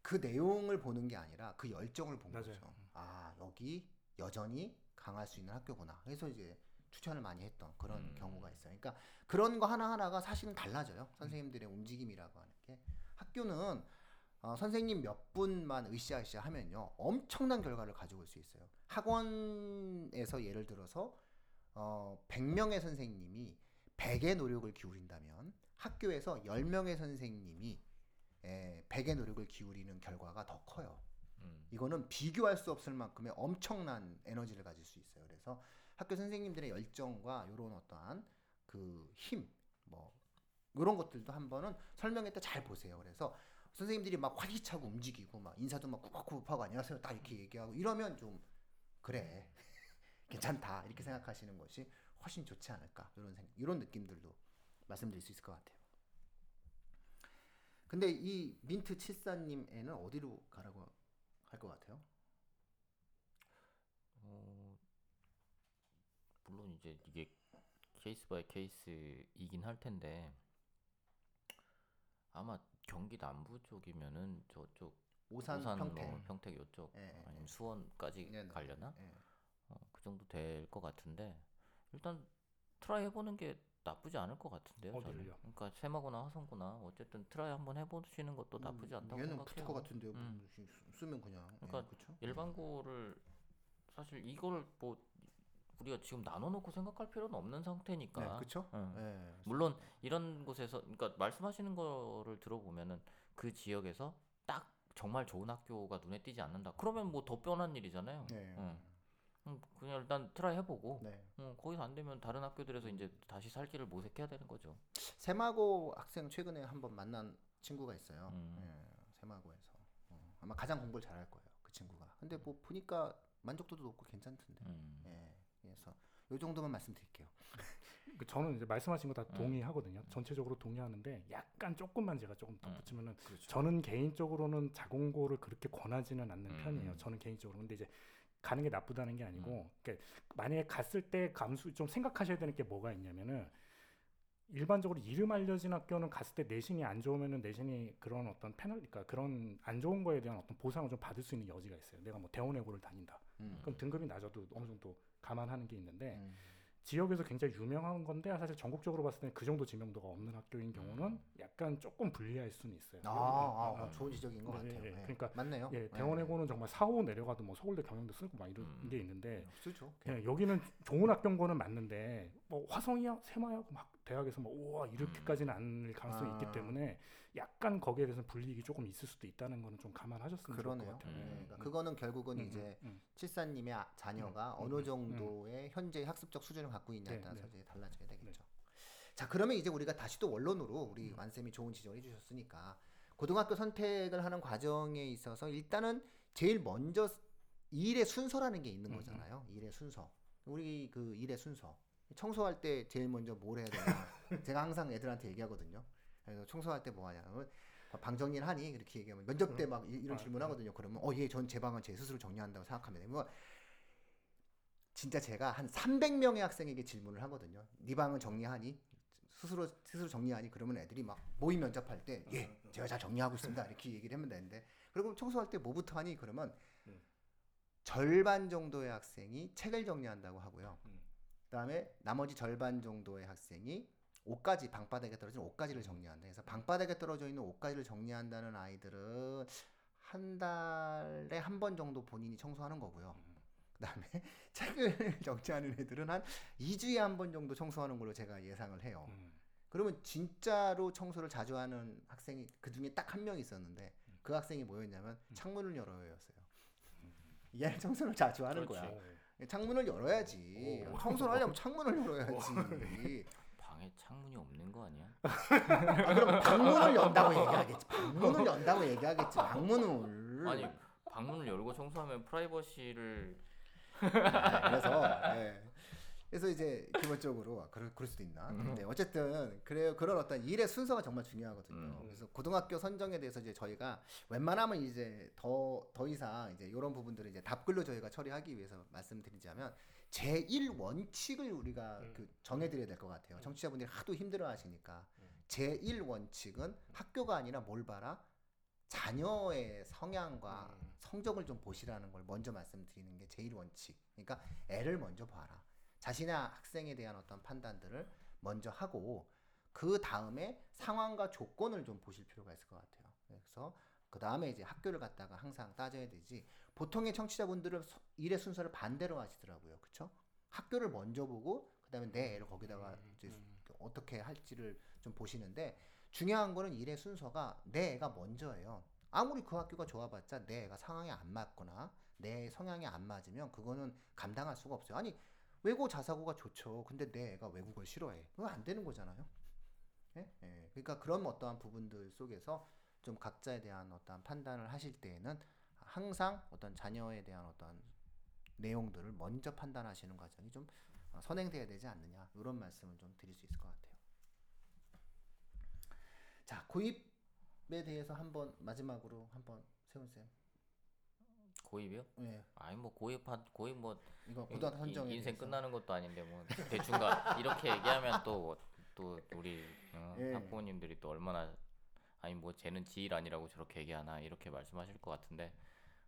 그 내용을 보는 게 아니라 그 열정을 본 맞아요. 거죠. 아 여기 여전히 강할 수 있는 학교구나. 그래서 이제 추천을 많이 했던 그런 음. 경우가 있어요. 그러니까 그런 거 하나 하나가 사실은 달라져요. 선생님들의 움직임이라고 하는 게 학교는 어, 선생님 몇 분만 으쌰으쌰 하면요 엄청난 결과를 가져올 수 있어요. 학원에서 예를 들어서 어, 100명의 선생님이 100의 노력을 기울인다면 학교에서 10명의 선생님이 에, 100의 노력을 기울이는 결과가 더 커요. 음. 이거는 비교할 수 없을 만큼의 엄청난 에너지를 가질 수 있어요. 그래서 학교 선생님들의 열정과 이런 어떠한 그 힘, 뭐 이런 것들도 한번은 설명회 때 잘 보세요. 그래서 선생님들이 막 활기차고 움직이고 막 인사도 막 굽박굽박하고 안녕하세요 딱 이렇게 얘기하고 이러면 좀 그래 괜찮다 이렇게 생각하시는 것이 훨씬 좋지 않을까 이런 생 이런 느낌들도 말씀드릴 수 있을 것 같아요. 근데 이 민트 칠사님 애는 어디로 가라고 할 것 같아요? 어, 물론 이제 이게 case by case이긴 할 텐데 아마 경기 남부 쪽이면은 저쪽 오산, 부산 평택. 뭐 평택 요쪽 예, 예, 아니면 수원까지 네, 네. 가려나? 예. 어, 그 정도 될 것 같은데 일단 try 해보는 게 나쁘지 않을 것 같은데요. 저는. 어디를요? 그러니까 세마고나 화성고나 어쨌든 try 한번 해보시는 것도 나쁘지 않다고 음, 얘는 생각해요. 붙을 것 같은데요. 뭐 음. 쓰- 쓰면 그냥. 그러니까 예? 일반고를 사실 이걸 뭐 우리가 지금 나눠놓고 생각할 필요는 없는 상태니까. 네, 그쵸? 응. 예. 물론 이런 곳에서 그러니까 말씀하시는 거를 들어보면은 그 지역에서 딱 정말 좋은 학교가 눈에 띄지 않는다. 그러면 뭐 더 뻔한 일이잖아요. 네. 응. 음, 그냥 일단 try 해보고 네. 음, 거기서 안 되면 다른 학교들에서 이제 다시 살 길을 모색해야 되는 거죠. 세마고 학생 최근에 한번 만난 친구가 있어요. 음. 예, 세마고에서. 어, 아마 가장 공부를 잘할 거예요. 그 친구가. 근데 뭐 보니까 만족도도 높고 괜찮던데. 음. 예. 그래서 요 정도만 말씀드릴게요. 그 저는 이제 말씀하신 거다 음. 동의하거든요. 전체적으로 동의하는데 약간 조금만 제가 조금 덧붙이면은 그렇죠. 저는 개인적으로는 자공고를 그렇게 권하지는 않는 음. 편이에요. 저는 개인적으로. 근데 이제 가는 게 나쁘다는 게 아니고, 그러니까 만약에 갔을 때 감수 좀 생각하셔야 되는 게 뭐가 있냐면은 일반적으로 이름 알려진 학교는 갔을 때 내신이 안 좋으면은 내신이 그런 어떤 패널, 그러니까 그런 안 좋은 거에 대한 어떤 보상을 좀 받을 수 있는 여지가 있어요. 내가 뭐 대원외고를 다닌다. 음. 그럼 등급이 낮아도 어느 정도 감안하는 게 있는데 음. 지역에서 굉장히 유명한 건데 사실 전국적으로 봤을 때는 그 정도 지명도가 없는 학교인 경우는 약간 조금 불리할 수는 있어요. 아, 아, 아, 아, 좋은 지적인 것 예, 같아요. 예, 예. 그러니까 맞네요. 예, 대원외고는 정말 4, 5 내려가도 뭐 서울대 경영도 쓰고 막 이런 음. 게 있는데 쓰죠. 예, 여기는 좋은 학교는 맞는데 뭐 화성이야, 세마야 막 대학에서 뭐 우와 이렇게까지는 않을 가능성이 아. 있기 때문에 약간 거기에 대해서 불이익이 조금 있을 수도 있다는 거는 좀 감안하셨으면 좋을 것 그러네요. 같아요. 예, 음. 그러니까 그거는 결국은 음, 이제 음, 음. 칠사님의 아- 자녀가 음, 어느 음, 정도의 현재 학습적 수준을 갖고 있냐에 네, 따라서 네. 이제 달라져야 되겠죠. 자, 그러면 이제 우리가 다시 또 원론으로 우리 완쌤이 좋은 지적을 해주셨으니까 고등학교 선택을 하는 과정에 있어서 일단은 제일 먼저 일의 순서라는 게 있는 음, 음. 거잖아요. 일의 순서. 우리 그 일의 순서. 청소할 때 제일 먼저 뭘 해야 되냐. 제가 항상 애들한테 얘기하거든요. 그래서 청소할 때 뭐 하냐면 방 정리를 하니 이렇게 얘기하면 면접 때 막 이런 아, 질문하거든요. 그러면 어, 예, 전 제 방은 제 스스로 정리한다고 생각합니다. 뭐 진짜 제가 한 300명의 학생에게 질문을 하거든요. 네 방은 정리하니? 스스로 스스로 정리하니? 그러면 애들이 막 모의 면접할 때 예, 제가 잘 정리하고 있습니다. 이렇게 얘기를 하면 되는데 그리고 청소할 때 뭐부터 하니? 그러면 음. 절반 정도의 학생이 책을 정리한다고 하고요. 음. 그다음에 나머지 절반 정도의 학생이 옷가지 방바닥에 떨어진 옷가지를 정리한다. 그래서 방바닥에 떨어져 있는 옷가지를 정리한다는 아이들은 한 달에 한 번 정도 본인이 청소하는 거고요. 그다음에 책을 정리하는 애들은 한 2주에 한 번 정도 청소하는 걸로 제가 예상을 해요. 음. 그러면 진짜로 청소를 자주 하는 학생이 그 중에 딱 한 명 있었는데 그 학생이 뭐였냐면 창문을 열어요였어요. 얘는 청소를 자주 하는 그렇지. 거야. 어. 창문을 열어야지. 오. 청소를 하려면 창문을 열어야지. 방에 창문이 없는 거 아니야? 아, 그럼 방문을 연다고 얘기하겠지. 방문을 연다고 얘기하겠지. 방문을. 아니 방문을 열고 청소하면 프라이버시를 아, 그래서 예. 그래서 이제 기본적으로 아, 그럴, 그럴 수도 있나. 근데 어쨌든 그래요. 그런 어떤 일의 순서가 정말 중요하거든요. 음. 그래서 고등학교 선정에 대해서 이제 저희가 웬만하면 이제 더 더 이상 이제 이런 부분들을 이제 답글로 저희가 처리하기 위해서 말씀드리자면 제1 원칙을 우리가 음. 그 정해드려야 될 것 같아요. 청취자분들이 하도 힘들어하시니까 음. 제1 원칙은 학교가 아니라 뭘 봐라 자녀의 성향과 음. 성적을 좀 보시라는 걸 먼저 말씀드리는 게 제1 원칙. 그러니까 애를 먼저 봐라. 자신의 학생에 대한 어떤 판단들을 먼저 하고 그 다음에 상황과 조건을 좀 보실 필요가 있을 것 같아요. 그래서 그 다음에 이제 학교를 갔다가 항상 따져야 되지. 보통의 청취자분들은 서- 일의 순서를 반대로 하시더라고요. 그렇죠? 학교를 먼저 보고 그 다음에 내 애를 거기다가 음, 이제 음. 어떻게 할지를 좀 보시는데 중요한 거는 일의 순서가 내 애가 먼저예요. 아무리 그 학교가 좋아봤자 내 애가 상황에 안 맞거나 내 성향에 안 맞으면 그거는 감당할 수가 없어요. 아니 외고 자사고가 좋죠. 근데 내 애가 외국어를 싫어해. 그거 안 되는 거잖아요. 예? 예. 그러니까 그런 어떠한 부분들 속에서 좀 각자에 대한 어떠한 판단을 하실 때에는 항상 어떤 자녀에 대한 어떤 내용들을 먼저 판단하시는 과정이 좀 어, 선행돼야 되지 않느냐 이런 말씀을 좀 드릴 수 있을 것 같아요. 자 고입에 대해서 한번 마지막으로 한번 세훈 쌤. 고입이요? 예, 아니 뭐 고입 한 고입 뭐 이거 고등학교 인- 선정에 인생 대해서. 끝나는 것도 아닌데 뭐 대충가 이렇게 얘기하면 또또 우리 어, 예. 학부모님들이 또 얼마나 아니 뭐 쟤는 지일 아니라고 저렇게 얘기하나 이렇게 말씀하실 것 같은데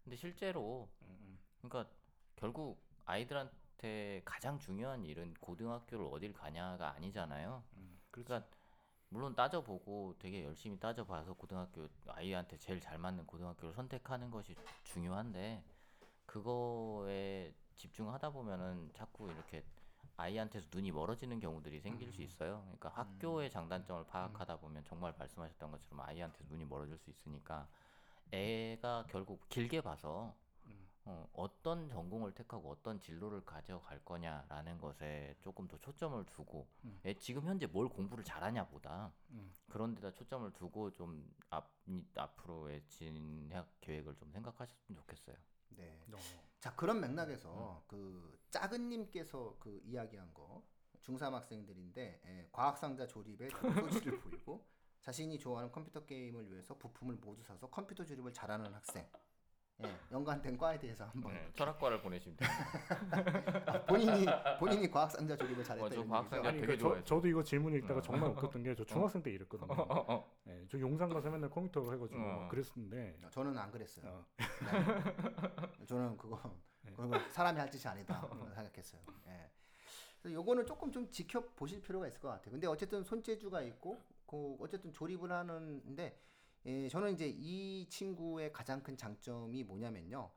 근데 실제로 음, 음. 그러니까 결국 아이들한테 가장 중요한 일은 고등학교를 어딜 가냐가 아니잖아요. 음. 그러니까 물론 따져보고 되게 열심히 따져봐서 고등학교 아이한테 제일 잘 맞는 고등학교를 선택하는 것이 중요한데 그거에 집중하다 보면은 자꾸 이렇게 아이한테서 눈이 멀어지는 경우들이 생길 수 있어요. 그러니까 학교의 장단점을 파악하다 보면 정말 말씀하셨던 것처럼 아이한테 눈이 멀어질 수 있으니까 애가 결국 길게 봐서 음. 어, 어떤 전공을 택하고 어떤 진로를 가져갈 거냐라는 것에 조금 더 초점을 두고 음. 애 지금 현재 뭘 공부를 잘하냐보다 음. 그런 데다 초점을 두고 좀 앞, 이- 앞으로의 진학 계획을 좀 생각하셨으면 좋겠어요. 네. 어. 자 그런 맥락에서 그 작은님께서 그 이야기한 거 중3 학생들인데 예, 과학상자 조립에 좀 소질을 보이고 자신이 좋아하는 컴퓨터 게임을 위해서 부품을 모두 사서 컴퓨터 조립을 잘하는 학생 예, 연관된 과에 대해서 한번 네, 철학과를 보내시면 돼요. 아, 본인이 본인이 과학상자 조립을 어, 저 얘기죠? 과학상자 아니 되게 그 저, 좋아해서. 저도 이거 질문 읽다가 어. 정말 웃겼던 게 저 중학생 때 이랬거든요. 네, 저 용산 가서 맨날 컴퓨터 해가지고 어. 막 그랬었는데 아, 저는 안 그랬어요. 어, 네. 저는 그거 네. 그거 사람이 할 짓이 아니다 생각했어요. 예. 그래서 요거는 조금 좀 지켜 보실 필요가 있을 것 같아요. 근데 어쨌든 손재주가 있고 그 어쨌든 조립을 하는데 예, 저는 이제 이 친구의 가장 큰 장점이 뭐냐면요.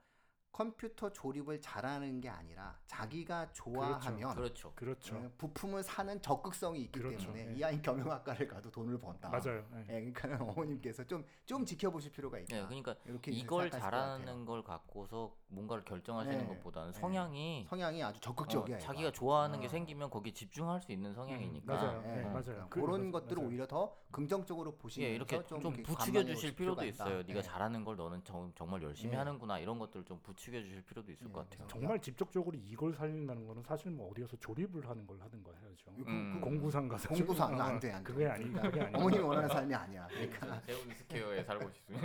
컴퓨터 조립을 잘하는 게 아니라 자기가 좋아하면 그렇죠. 그렇죠. 예, 부품을 사는 적극성이 있기 그렇죠. 때문에 예. 이 아이 경영학과를 가도 돈을 번다. 맞아요. 네. 예, 그러니까 어머님께서 좀 좀 지켜보실 필요가 있다. 네, 그러니까 이렇게 이걸. 잘하는 걸 갖고서 뭔가를 결정하시는 네, 것보다는 네. 성향이 성향이 아주 어, 적극적이야. 얘가. 자기가 좋아하는 게 어. 생기면 거기에 집중할 수 있는 성향이니까 맞아요. 예, 네, 예. 맞아요. 그- 그런 맞- 것들을 맞아요. 오히려 더 긍정적으로 보시면서 예, 이렇게 좀, 이렇게 부추겨 주실 필요도 있어요. 네가 예. 잘하는 걸 너는 정, 정말 열심히 예. 하는구나 이런 것들을 좀 부추 겨 주실 필요도 있을 예, 것 같아요. 정말 직접적으로 이걸 살린다는 거는 사실 뭐 어디 가서 조립을 하는 걸 하는 거 해야죠. 그- 음. 공구상 가서 공구상 좀- 안 돼, 안 돼. 그게 아니 그게 아니. 어머님이 원하는 삶이 아니야. 그러니까, 세운 스퀘어에 살고 싶으면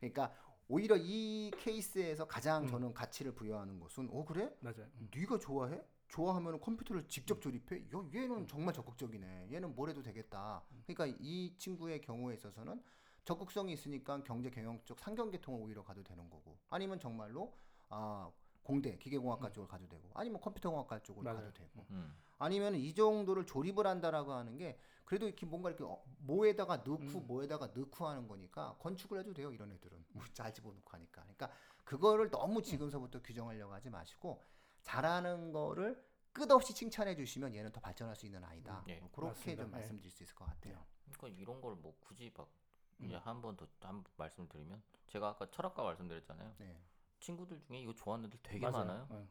그러니까 오히려 이 케이스에서 가장 음. 저는 가치를 부여하는 것은 어 그래? 맞아요. 음. 네가 좋아해? 좋아하면 컴퓨터를 직접 조립해? 야, 얘는 정말 적극적이네. 얘는 뭘 해도 되겠다. 그러니까 이 친구의 경우에 있어서는 적극성이 있으니까 경제 경영 쪽 상경계통을 오히려 가도 되는 거고 아니면 정말로 아 공대 기계공학과 쪽을 가도 되고 아니면 컴퓨터공학과 쪽을 맞아요. 가도 되고 음. 아니면 이 정도를 조립을 한다라고 하는 게 그래도 이렇게 뭔가 이렇게 어, 뭐에다가 넣고 음. 뭐에다가 넣고 하는 거니까 건축을 해도 돼요 이런 애들은 뭐잘 집어넣고 하니까 그러니까 그거를 너무 지금서부터 규정하려고 하지 마시고 잘하는 거를 끝없이 칭찬해 주시면 얘는 더 발전할 수 있는 아이다 음, 예. 뭐 그렇게 맞습니다. 좀 예. 말씀드릴 수 있을 것 같아요 그러니까 이런 걸 뭐 굳이 막 음. 이제 한 번 더 한 말씀을 드리면 제가 아까 철학과 말씀드렸잖아요. 네. 친구들 중에 이거 좋아하는 애들 되게 맞아요. 많아요. 어,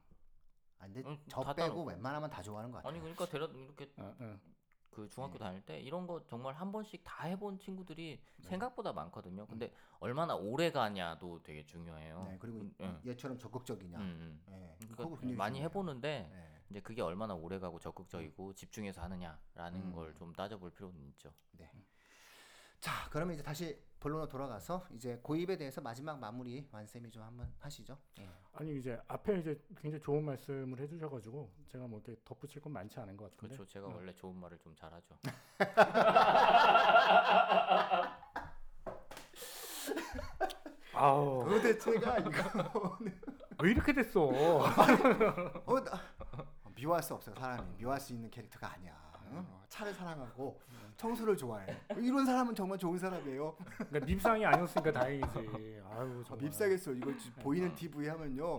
아, 근데 응, 저 다 빼고 따로. 웬만하면 다 좋아하는 것 같아요 아니 그러니까 데려 이렇게 어, 어. 그 중학교 네. 다닐 때 이런 거 정말 한 번씩 다 해본 친구들이 생각보다 많거든요. 근데 얼마나 오래 가냐도 되게 중요해요. 네, 그리고 음, 이- 응. 얘처럼 적극적이냐 음, 음. 예, 그러니까 많이 중요해요. 해보는데 네. 이제 그게 얼마나 오래 가고 적극적이고 집중해서 하느냐라는 음. 걸좀 따져볼 필요는 있죠. 네. 자, 그러면 이제 다시 본론으로 돌아가서 이제 고입에 대해서 마지막 마무리 완쌤이 좀 한번 하시죠. 예. 아니 이제 앞에 이제 굉장히 좋은 말씀을 해주셔가지고 제가 뭐 이렇게 덧붙일 건 많지 않은 것 같은데. 그렇죠. 제가 음. 원래 좋은 말을 좀 잘하죠. 아우 도대체가 이거 왜 이렇게 됐어? 어, 나, 미워할 수 없어요. 사람이 미워할 수 있는 캐릭터가 아니야. 어? 차를 사랑하고 청소를 좋아해. 이런 사람은 정말 좋은 사람이에요. 그러니까 밉상이 아니었으니까 다행이지. 아유 아, 정말. 밉사겠어. 이거 지- 보이는 TV 하면요.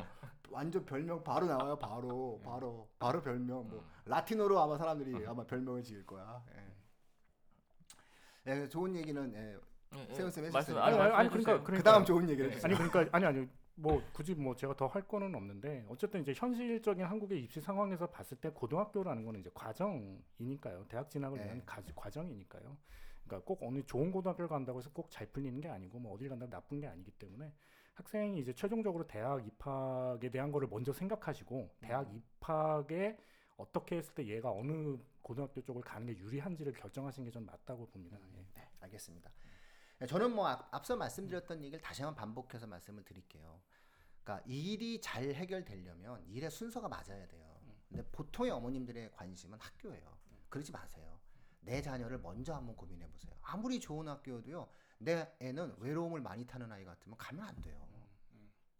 완전 별명 바로 나와요. 바로 바로 바로 별명 뭐 라틴어로 아마 사람들이 아마 별명을 지을 거야. 예. 예, 좋은 얘기는 예. 예, 예. 세훈 쌤 해주세요. 아니, 아니, 아니, 그러니까 주세요. 그러니까 그다음 좋은 얘기를 해주세요. 아니 그러니까 아니 아니 뭐 굳이 뭐 제가 더 할 거는 없는데 어쨌든 이제 현실적인 한국의 입시 상황에서 봤을 때 고등학교라는 거는 이제 과정이니까요. 대학 진학을 네. 위한 가, 과정이니까요. 그러니까 꼭 어느 좋은 고등학교를 간다고 해서 꼭 잘 풀리는 게 아니고 뭐 어딜 간다고 나쁜 게 아니기 때문에 학생이 이제 최종적으로 대학 입학에 대한 거를 먼저 생각하시고 대학 입학에 어떻게 했을 때 얘가 어느 고등학교 쪽을 가는 게 유리한지를 결정하시는 게 전 맞다고 봅니다. 예. 네, 알겠습니다. 예, 저는 뭐 앞- 앞서 말씀드렸던 얘기를 다시 한번 반복해서 말씀을 드릴게요. 그러니까 일이 잘 해결되려면 일의 순서가 맞아야 돼요. 근데 보통의 어머님들의 관심은 학교예요. 그러지 마세요. 내 자녀를 먼저 한번 고민해 보세요. 아무리 좋은 학교여도요. 내 애는 외로움을 많이 타는 아이 같으면 가면 안 돼요.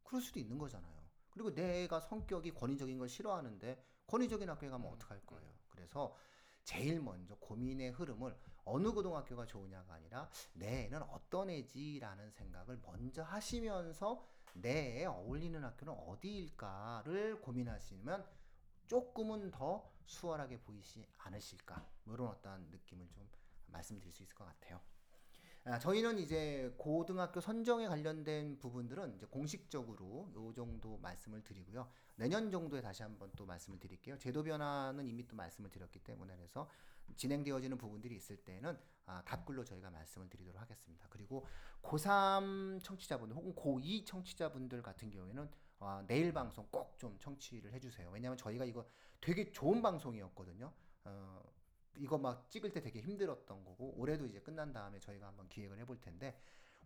그럴 수도 있는 거잖아요. 그리고 내 애가 성격이 권위적인 걸 싫어하는데 권위적인 학교에 가면 어떡할 거예요. 그래서 제일 먼저 고민의 흐름을 어느 고등학교가 좋으냐가 아니라 내 애는 어떤 애지라는 생각을 먼저 하시면서 내 애에 어울리는 학교는 어디일까를 고민하시면 조금은 더 수월하게 보이지 않으실까 뭐 이런 어떤 느낌을 좀 말씀드릴 수 있을 것 같아요. 아, 저희는 이제 고등학교 선정에 관련된 부분들은 이제 공식적으로 요 정도 말씀을 드리고요. 내년 정도에 다시 한번 또 말씀을 드릴게요. 제도 변화는 이미 또 말씀을 드렸기 때문에 그래서 진행되어지는 부분들이 있을 때는 아, 답글로 저희가 말씀을 드리도록 하겠습니다. 그리고 고3 청취자분들 혹은 고2 청취자분들 같은 경우에는 아, 내일 방송 꼭 좀 청취를 해주세요. 왜냐하면 저희가 이거 되게 좋은 방송이었거든요. 어, 이거 막 찍을 때 되게 힘들었던 거고 올해도 이제 끝난 다음에 저희가 한번 기획을 해볼 텐데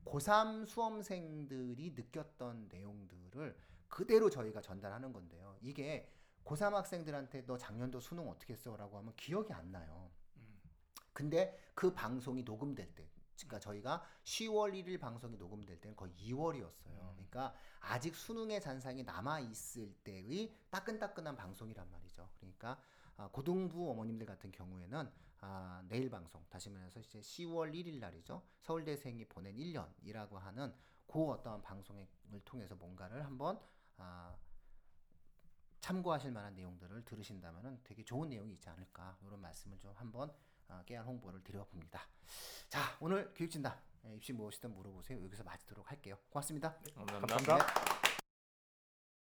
고3 수험생들이 느꼈던 내용들을 그대로 저희가 전달하는 건데요. 이게 고3 학생들한테 너 작년도 수능 어떻게 했어 라고 하면 기억이 안 나요. 근데 그 방송이 녹음될 때 그러니까 저희가 10월 1일 방송이 녹음될 때는 거의 2월이었어요. 그러니까 아직 수능의 잔상이 남아 있을 때의 따끈따끈한 방송이란 말이죠. 그러니까 아, 고등부 어머님들 같은 경우에는 아, 내일 방송 다시 말해서 이제 10월 1일 날이죠. 서울대생이 보낸 1년이라고 하는 그 어떠한 방송을 통해서 뭔가를 한번 아, 참고하실 만한 내용들을 들으신다면 되게 좋은 내용이 있지 않을까 이런 말씀을 좀 한번 아, 깨알 홍보를 드려봅니다. 자 오늘 교육진단 예, 입시 무엇이든 물어보세요. 여기서 마치도록 할게요. 고맙습니다. 감사합니다. 감사합니다. 네.